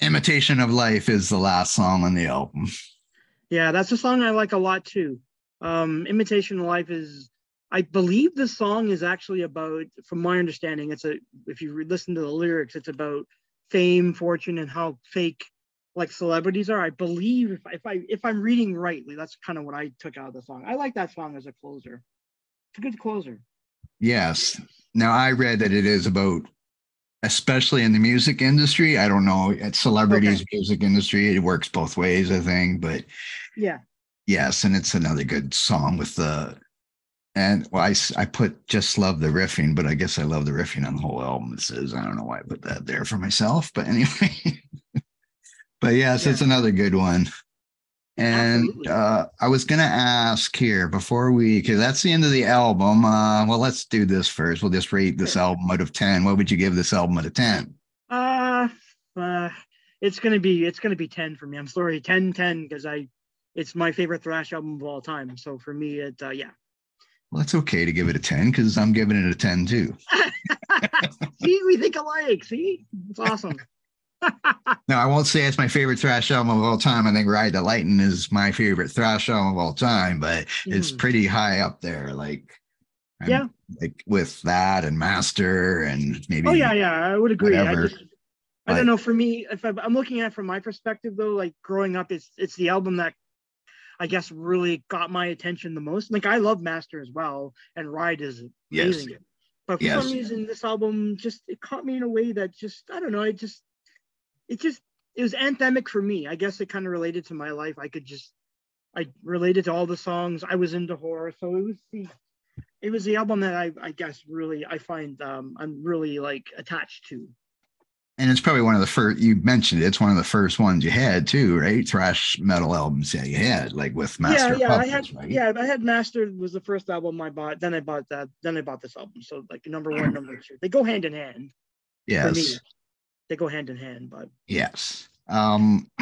Imitation of Life is the last song on the album. Yeah, that's a song I like a lot too. Um, Imitation of Life is, I believe the song is actually about, from my understanding, it's a if you re- listen to the lyrics, it's about fame, fortune, and how fake like celebrities are. I believe if, if I if I'm reading rightly, that's kind of what I took out of the song. I like that song as a closer. It's a good closer. Yes. Now I read that it is about, especially in the music industry. I don't know, at celebrities, music industry, it works both ways, I think. But Yeah. Yes, and it's another good song with the and well, I, I put just love the riffing, but I guess I love the riffing on the whole album. It says I don't know why I put that there for myself, but anyway. (laughs) but yes, it's another good one. And uh, I was gonna ask here before we, because that's the end of the album. Uh, well, let's do this first. We'll just rate this album out of ten. What would you give this album out of ten? Uh, uh it's gonna be it's gonna be 10 for me. I'm sorry, 10 10 because I it's my favorite thrash album of all time. So for me, it uh, yeah. Well, it's okay to give it a ten because I'm giving it a ten too. (laughs) see, we think alike. See, it's awesome. (laughs) No, I won't say it's my favorite thrash album of all time. I think Ride the Lightning is my favorite thrash album of all time, but it's Mhm. pretty high up there. Like, I'm- Yeah. like with that and Master and maybe. Oh yeah, yeah, I would agree. I whatever. just, I But- don't know. For me, if I'm, I'm looking at it from my perspective, though, like growing up, it's it's the album that I guess really got my attention the most. Like I love Master as well, and Ride is Yes. amazing. But for Yes. some reason, this album just it caught me in a way that just I don't know. It just it just it was anthemic for me. I guess it kind of related to my life. I could just I related to all the songs. I was into horror, so it was the it was the album that I I guess really I find um I'm really like attached to. And it's probably one of the first, you mentioned it, it's one of the first ones you had too, right? Thrash metal albums that you had, like with Master yeah, yeah, I had right? yeah, I had Master was the first album I bought. Then I bought that. Then I bought this album. So like number one, number two, they go hand in hand me. Yes. They go hand in hand, but Yes. Um, (clears throat)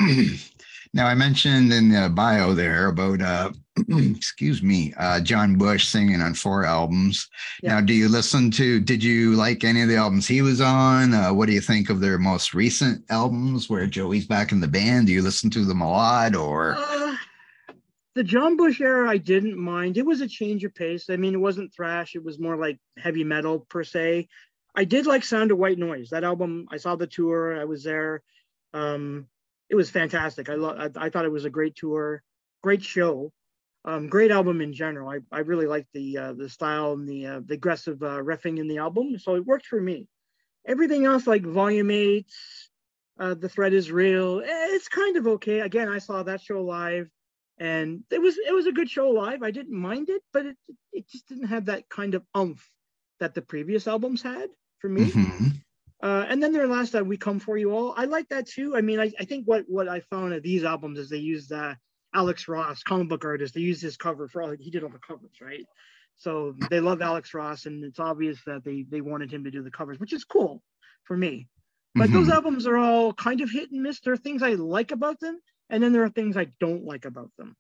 now I mentioned in the bio there about uh, (clears throat) excuse me, uh, John Bush singing on four albums. Yeah. Now, do you listen to? Did you like any of the albums he was on? Uh, what do you think of their most recent albums where Joey's back in the band? Do you listen to them a lot, or Uh, the John Bush era, I didn't mind. It was a change of pace. I mean, it wasn't thrash. It was more like heavy metal per se. I did like Sound of White Noise. That album, I saw the tour. I was there. Um, it was fantastic. I love. I, I thought it was a great tour, great show, um, great album in general. I, I really liked the uh, the style and the uh, the aggressive uh, riffing in the album. So it worked for me. Everything else, like Volume Eight, uh, The Threat Is Real. eh, It's kind of okay. Again, I saw that show live and it was it was a good show live. I didn't mind it, but it it just didn't have that kind of umph that the previous albums had for me. Mhm. Uh, and then their last uh, "We Come for You All," I like that too. I mean, I, I think what what I found of these albums is they used uh, Alex Ross, comic book artist. They used his cover for all he did all the covers, right? So they love Alex Ross, and it's obvious that they they wanted him to do the covers, which is cool for me. But mm-hmm. those albums are all kind of hit and miss. There are things I like about them, and then there are things I don't like about them.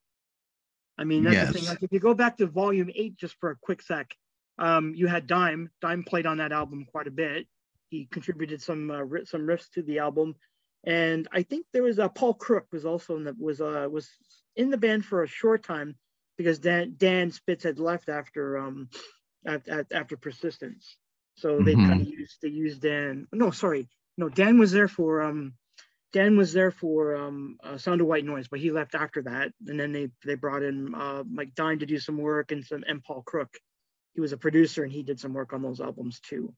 I mean, that's yes. the thing. Like if you go back to Volume Eight just for a quick sec, um, you had Dime. Dime played on that album quite a bit. He contributed some uh, some riffs to the album, and I think there was uh, Paul Crook was also in the was uh, was in the band for a short time because Dan, Dan Spitz had left after um after, after persistence. So they mm-hmm. kind of used they used Dan. No, sorry, no, Dan was there for um Dan was there for um uh, Sound of White Noise, but he left after that. And then they they brought in uh, Mike Dine to do some work and some and Paul Crook. He was a producer and he did some work on those albums too.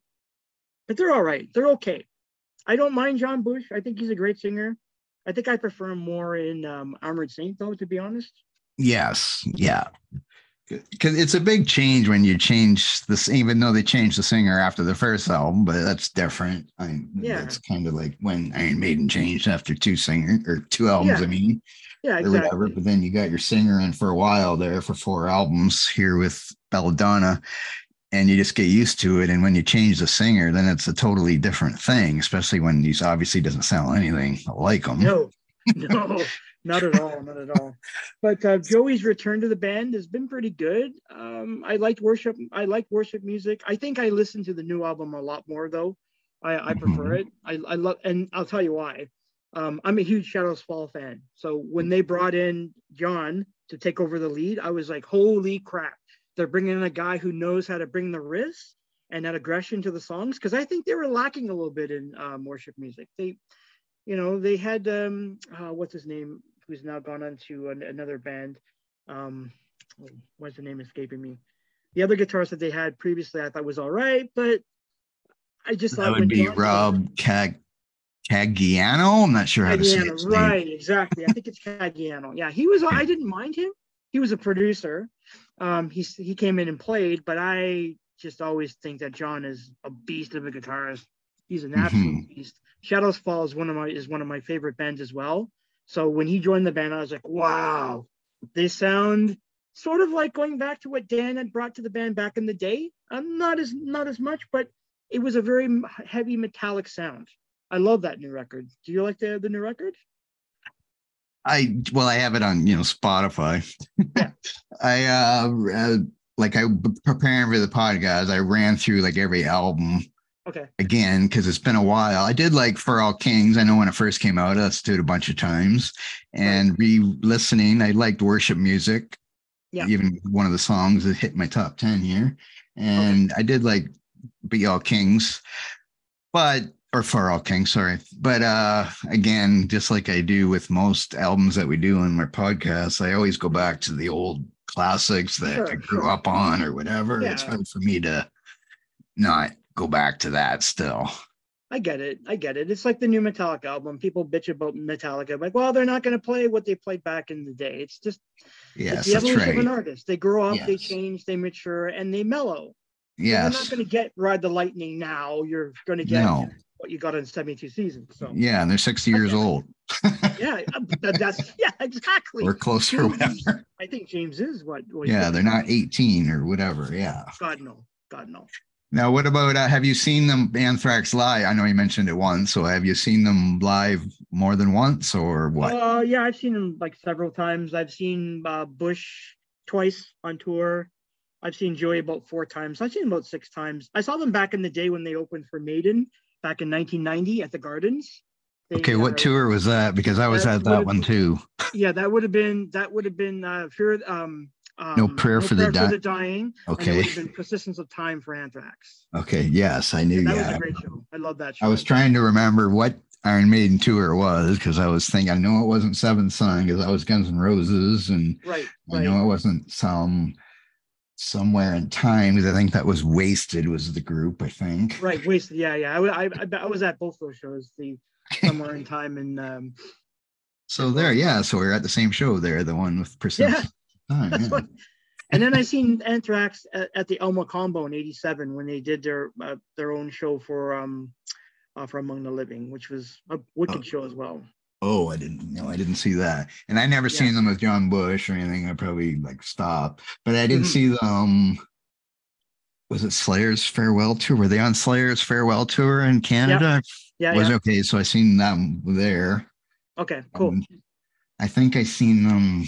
But they're all right. They're okay. I don't mind John Bush. I think he's a great singer. I think I prefer him more in um, Armored Saint, though, to be honest. Yes. Yeah. Because it's a big change when you change this, even though they changed the singer after the first album, but that's different. I mean, yeah. That's kind of like when Iron Maiden changed after two singer or two albums, yeah. I mean. Yeah, exactly. Or whatever. But then you got your singer in for a while there for four albums here with Belladonna, and you just get used to it. And when you change the singer, then it's a totally different thing, especially when he's obviously doesn't sound anything like him. No, (laughs) no, not at all, not at all. But uh, Joey's return to the band has been pretty good. Um, I liked worship. I like worship music. I think I listen to the new album a lot more though. I, I prefer mm-hmm. it. I, I love, and I'll tell you why. Um, I'm a huge Shadows Fall fan. So when they brought in John to take over the lead, I was like, holy crap! They're bringing in a guy who knows how to bring the risk and that aggression to the songs because I think they were lacking a little bit in um, worship music. They, you know, they had um, uh, what's his name, who's now gone on to an, another band. Um, what's the name escaping me? The other guitarist that they had previously, I thought was all right, but I just that would be John Rob Cag- Caggiano. I'm not sure how to say it. Right, exactly. I think it's Caggiano. Yeah, he was. I didn't mind him. He was a producer. Um, he he came in and played, but I just always think that John is a beast of a guitarist. He's an absolute mm-hmm. beast. Shadows Fall is one of my is one of my favorite bands as well. So when he joined the band, I was like, wow, they sound sort of like going back to what Dan had brought to the band back in the day. Um, not as not as much, but it was a very heavy metallic sound. I love that new record. Do you like the the new record? I well, I have it on you know Spotify. Yeah. (laughs) I uh, uh like I preparing for the podcast. I ran through like every album. Okay. Again, because it's been a while. I did like For All Kings. I know when it first came out, I listened to it a bunch of times. And right. re-listening, I liked worship music. Yeah. Even one of the songs that hit my top 10 here. And okay. I did like Be All Kings. But or for all kings sorry but uh again just like i do with most albums that we do in my podcast i always go back to the old classics that sure, i grew sure. up on or whatever yeah. it's hard for me to not go back to that still i get it i get it it's like the new metallica album people bitch about metallica like well they're not going to play what they played back in the day it's just yes, the evolution right. of an artist they grow up yes. they change they mature and they mellow Yes. You're not going to get Ride the Lightning now. You're going to get no what you got in 72 seasons. So yeah, and they're 60 years old. (laughs) yeah, that's (laughs) yeah, exactly. We're closer. I think James is what. what yeah, they're not 18 or whatever. Yeah. God no, God no. Now, what about uh, have you seen them Anthrax live? I know you mentioned it once, so have you seen them live more than once, or what? Uh, yeah, I've seen them like several times. I've seen uh, Bush twice on tour. I've seen Joey about four times. I've seen them about six times. I saw them back in the day when they opened for Maiden back in 1990 at the Gardens. They, okay, what uh, tour was that? Because I was at that one too. Yeah, that would have been that would have been uh, fear. Um, um, no prayer, no for, prayer the for, the dying. Okay. would have been persistence of time for Anthrax. Okay. Yes, I knew. that yeah. was a great show. I love that show. I was trying to remember what Iron Maiden tour was because I was thinking I know it wasn't Seventh Son because I was Guns N' Roses and right, I right. know it wasn't some somewhere in time because I think that was Wasted was the group I think. Right, Wasted. Yeah, yeah. I, I, I was at both those shows. The somewhere in (laughs) time and. Um, so there, yeah. So we are at the same show there, the one with percent. Yeah. (laughs) Time, yeah. and then I seen Anthrax at, at, the El Mocambo in '87 when they did their uh, their own show for um uh, for Among the Living, which was a wicked oh. show as well. Oh, I didn't know. I didn't see that, and I never yeah. seen them with John Bush or anything. I probably like stopped, but I didn't mm-hmm. see them was it Slayer's farewell tour? Were they on Slayer's farewell tour in Canada? Yeah, It was yeah. okay. So I seen them there. Okay, cool. Um, I think I seen them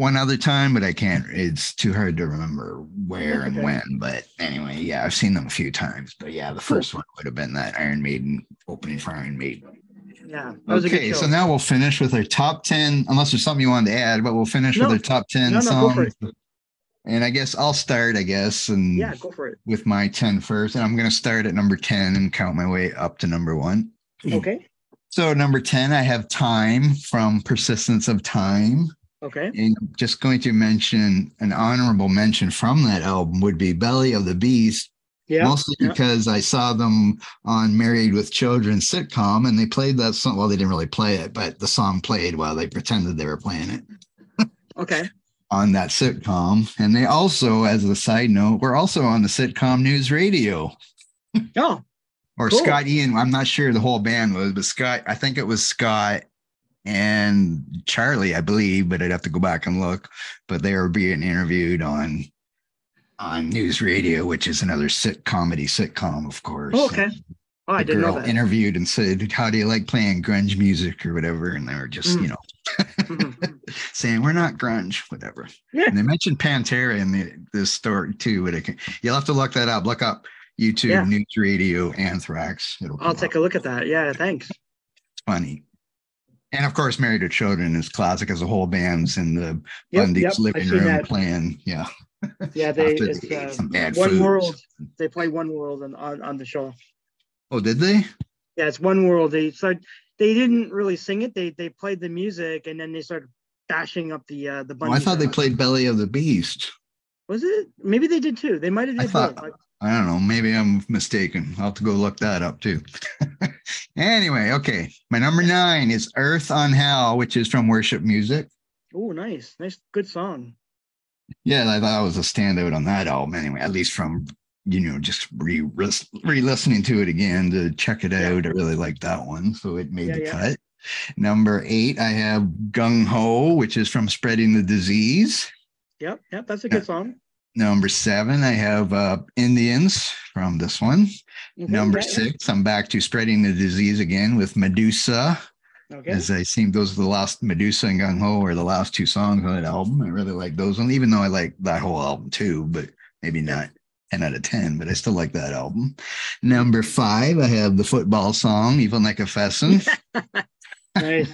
one other time, but I can't. It's too hard to remember where and when. But anyway, yeah, I've seen them a few times. But yeah, the first one would have been that Iron Maiden opening for Iron Maiden. yeah, that was a Okay, so now we'll finish with our top ten. Unless there's something you wanted to add, but we'll finish No. with our top ten No, no, songs. And I guess I'll start. I guess and yeah, go for it. with my 10 first, and I'm going to start at number 10 and count my way up to number one. Okay, So, number 10, I have Time from Persistence of Time. Okay, And I'm just going to mention an honorable mention from that album would be Belly of the Beast, yeah, mostly yeah. because I saw them on Married with Children sitcom and they played that song. Well, they didn't really play it, but the song played while they pretended they were playing it okay, (laughs) on that sitcom. And they also, as a side note, were also on the sitcom News Radio. oh, or Cool. Scott Ian. I'm not sure the whole band was, but Scott, I think it was Scott and Charlie, I believe, but I'd have to go back and look. But they were being interviewed on on news radio, which is another sit comedy sitcom, of course. oh, okay. Oh, I didn't know that. interviewed and said, How do you like playing grunge music or whatever? And they were just, Mm. you know, Mhm. (laughs) saying we're not grunge, whatever. Yeah. And they mentioned Pantera in the, this story too, but it can, you'll have to look that up. Look up YouTube, Yeah. News Radio, Anthrax. It'll I'll take up. a look at that. Yeah, thanks. funny. And of course, Married to Children is classic as a whole band's in the Yep, Bundy's yep, living room that. playing. Yeah. Yeah, (laughs) they they uh, One. World. They play One World on, on on the show. Oh, did they? Yeah, it's One World. They started. They didn't really sing it. They they played the music and then they started bashing up the uh the. Oh, I thought they played Belly of the Beast. Was it? Maybe they did too. They might have I did thought- both. I- I don't know. Maybe I'm mistaken. I'll have to go look that up too. (laughs) anyway, okay. My number nine is Earth on Hell, which is from Worship Music. Oh, nice, nice, good song. Yeah, I thought was a standout on that album anyway, at least from, you know, just re listening to it again to check it Yeah. out. I really like that one. So it made Yeah, the yeah. cut. Number eight, I have Gung Ho, which is from Spreading the Disease. Yep, yep, that's a Yeah. good song. Number seven, I have uh, Indians from this one. Number six, I'm back to Spreading the Disease again with Medusa. Okay. As I seem those are the last Medusa and Gung Ho are the last two songs on that album. I really like those one, even though I like that whole album too, but maybe not 10 out of 10, but I still like that album. Number five, I have the football song, Efilnikufesin. (laughs) nice,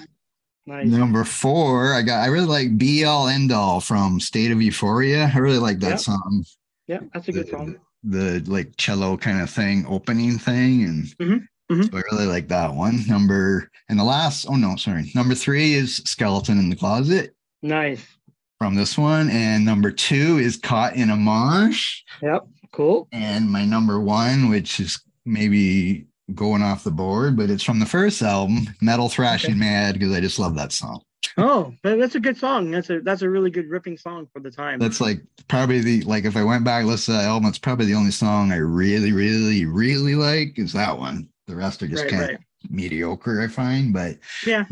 nice. Number four, I got I really like Be All End All from State of Euphoria. I really like that Yep. song. Yeah, that's a good the, song. the like cello kind of thing, opening thing. And Mhm, mhm. so I really like that one. Number and the last, oh no, sorry. Number three is Skeleton in the Closet Nice. from this one. And number two is Caught in a Mosh. Yep. Cool. And my number one, which is maybe going off the board, but it's from the first album, Metal Thrashing Okay. Mad, because I just love that song. Oh, that- that's a good song. That's a that's a really good ripping song for the time. That's like probably the like if I went back and listened to that album, it's probably the only song I really, really, really like is that one. The rest are just right, kind right. of mediocre, I find. But Yeah.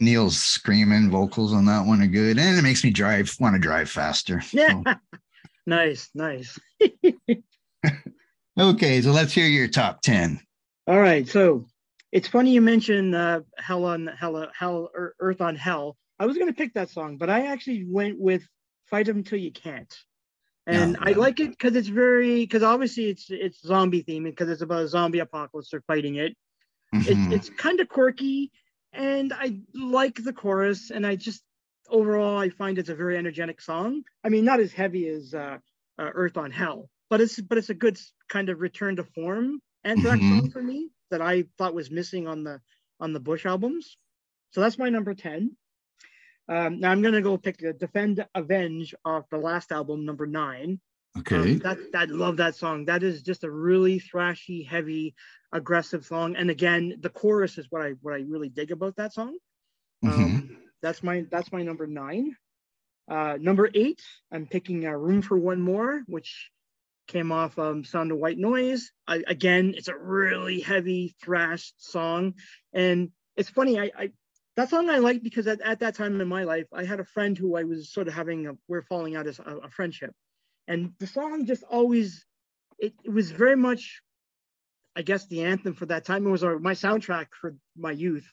Neil's screaming vocals on that one are good, and it makes me drive want to drive faster. Yeah. So, (laughs) nice, nice. (laughs) (laughs) okay, so let's hear your top ten. All right. So it's funny you mentioned uh, Hell on Hell, Hell, Ear- Earth on Hell. I was going to pick that song, but I actually went with Fight 'em Till You Can't. And I like it because it's very, because obviously it's it's zombie themed because it's about a zombie apocalypse. They're fighting it. Mhm. It's it's kind of quirky, and I like the chorus. And I just overall I find it's a very energetic song. I mean, not as heavy as uh, uh, Earth on Hell, but it's but it's a good kind of return to form Anthrax Mhm. song for me that I thought was missing on the on the Bush albums. So that's my number ten. Um, now I'm gonna go pick the Defend Avenge off the last album, number nine. okay. Um, that that love that song. That is just a really thrashy, heavy, aggressive song. And again, the chorus is what I what I really dig about that song. Um, that's my that's my number nine. Uh, number eight, I'm picking uh, "Room for One More," which came off um, "Sound of White Noise." I, again, it's a really heavy thrash song, and it's funny. I, I that song I like because at, at that time in my life, I had a friend who I was sort of having a we're falling out as a, a friendship, and the song just always it, it was very much I guess the anthem for that time. It was our, my soundtrack for my youth.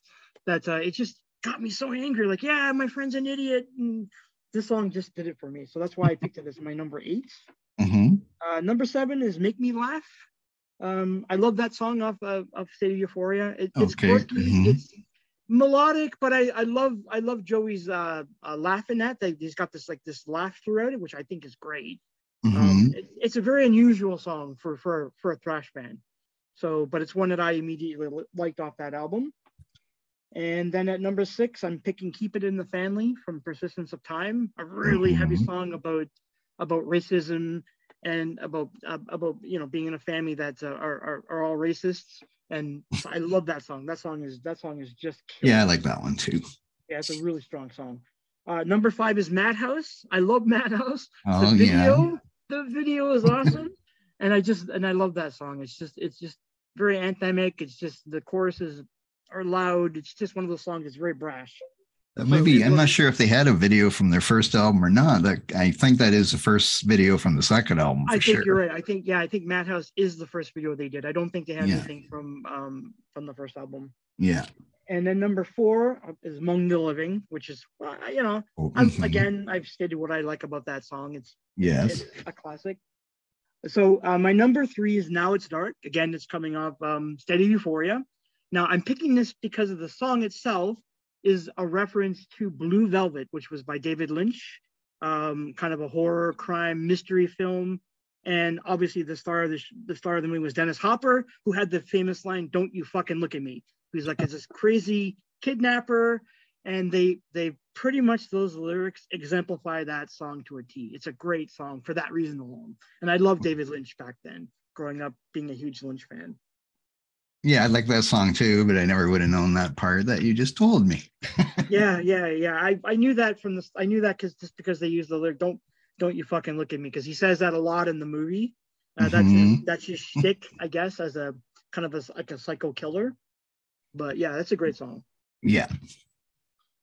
That uh, it just got me so angry. Like, yeah, my friend's an idiot, and this song just did it for me. So that's why I picked it as my number 8 Mm-hmm. Uh, number seven is "Make Me Laugh." Um, I love that song off of, of State of Euphoria. It, it's Okay, quirky, mhm. it's melodic, but I, I love I love Joey's uh, uh, laugh in that. They, he's got this like this laugh throughout it, which I think is great. Mm-hmm. Um, it- it's a very unusual song for for for a thrash band. So, but it's one that I immediately liked off that album. And then at number six, I'm picking "Keep It in the Family" from Persistence of Time, a really heavy Mhm. song about about racism and about uh, about you know being in a family that uh, are, are are all racists. And I love that song. That song is that song is just yeah, I like that one too. yeah, it's a really strong song. Uh, number five is Madhouse. I love Madhouse Oh the yeah. the video is awesome and i just and i love that song it's just it's just very anthemic it's just the choruses are loud it's just one of those songs that's very brash That might be. I'm not sure if they had a video from their first album or not. That I think that is the first video from the second album for i think sure. you're right i think yeah i think madhouse is the first video they did i don't think they have Yeah. anything from um from the first album Yeah. and then number four is among the living which is uh, you know I'm, Mhm. again i've stated what i like about that song it's Yes. It's a classic. So uh, my number three is Now It's Dark. Again, it's coming off um, State of Euphoria. Now I'm picking this because of the song itself is a reference to Blue Velvet, which was by David Lynch, um, kind of a horror crime mystery film. And obviously the star of the, sh- the star of the movie was Dennis Hopper, who had the famous line, "Don't you fucking look at me." He's like, it's this crazy kidnapper and they they pretty much those lyrics exemplify that song to a T. It's a great song for that reason alone. And I love David Lynch back then, growing up being a huge Lynch fan. Yeah, I like that song too, but I never would have known that part that you just told me. (laughs) Yeah, yeah, yeah. I, I knew that from the I knew that because just because they use the lyric "Don't don't you fucking look at me" because he says that a lot in the movie. Uh, that's his, Mhm. that's his shtick, I guess, as a kind of a, like a psycho killer. But yeah, that's a great song. Yeah.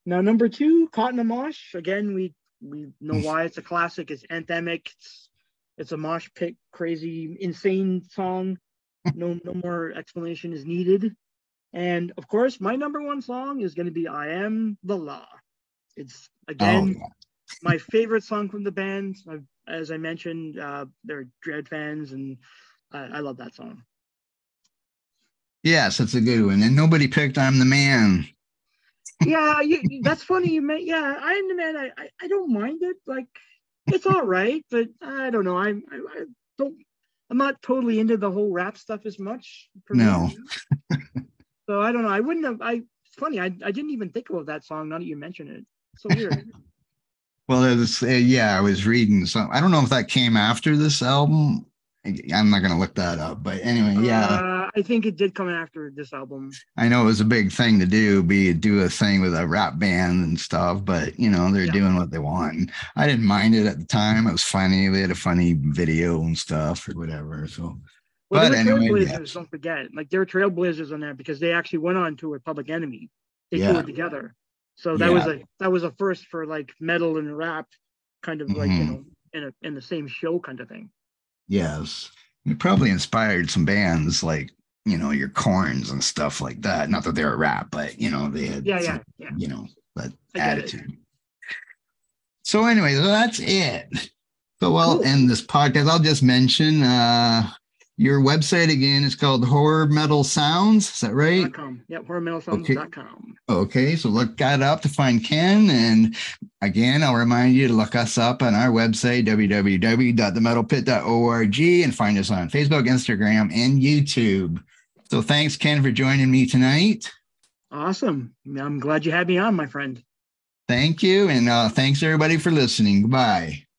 Now, number two, Caught in a Mosh. Again, we we know why it's a classic. It's anthemic. It's, it's a mosh pit, crazy, insane song. No, no more explanation is needed. And of course, my number one song is going to be "I Am the Law." It's Oh, again yeah. my favorite song from the band. I've, as I mentioned, uh, they're Dredd fans, and I, I love that song. yes, that's a good one. And nobody picked "I'm the Man." yeah, you, that's funny. You may, yeah, I am the man. I, I, I don't mind it. Like, it's all right, but I don't know. I'm, I, I don't. I'm not totally into the whole rap stuff as much. for me. No. (laughs) so I don't know. I wouldn't have. I. It's funny. I, I didn't even think about that song. Now that you mention it, so weird. (laughs) Well, it was, uh, yeah, I was reading some. I don't know if that came after this album. I- I'm not going to look that up, but anyway, yeah, Uh, I think it did come after this album. I know it was a big thing to do, be do a thing with a rap band and stuff. But you know, they're Yeah. doing what they want. And I didn't mind it at the time. It was funny. They had a funny video and stuff or whatever. So Well, But anyway, trailblazers. yes. Don't forget, like they were trailblazers on that because they actually went on to with Public Enemy. They Yeah. toured together, so that was a that was a first for like metal and rap, kind of like you Mhm. know in a in the same show kind of thing. yes, it probably inspired some bands like you know your Korns and stuff like that. Not that they're a rap, but you know they had Yeah, some, yeah, yeah. you know that it. attitude. So anyway, so that's it. So I'll Cool. end this podcast. I'll just mention uh your website again is called Horror Metal Sounds. Is that right? Com. Yep, horrormetalsounds.com. Okay, so look that up to find Ken. And again, I'll remind you to look us up on our website, www.themetalpit.org, and find us on Facebook, Instagram, and YouTube. So thanks, Ken, for joining me tonight. Awesome. I'm glad you had me on, my friend. Thank you. And uh, thanks, everybody, for listening. Goodbye.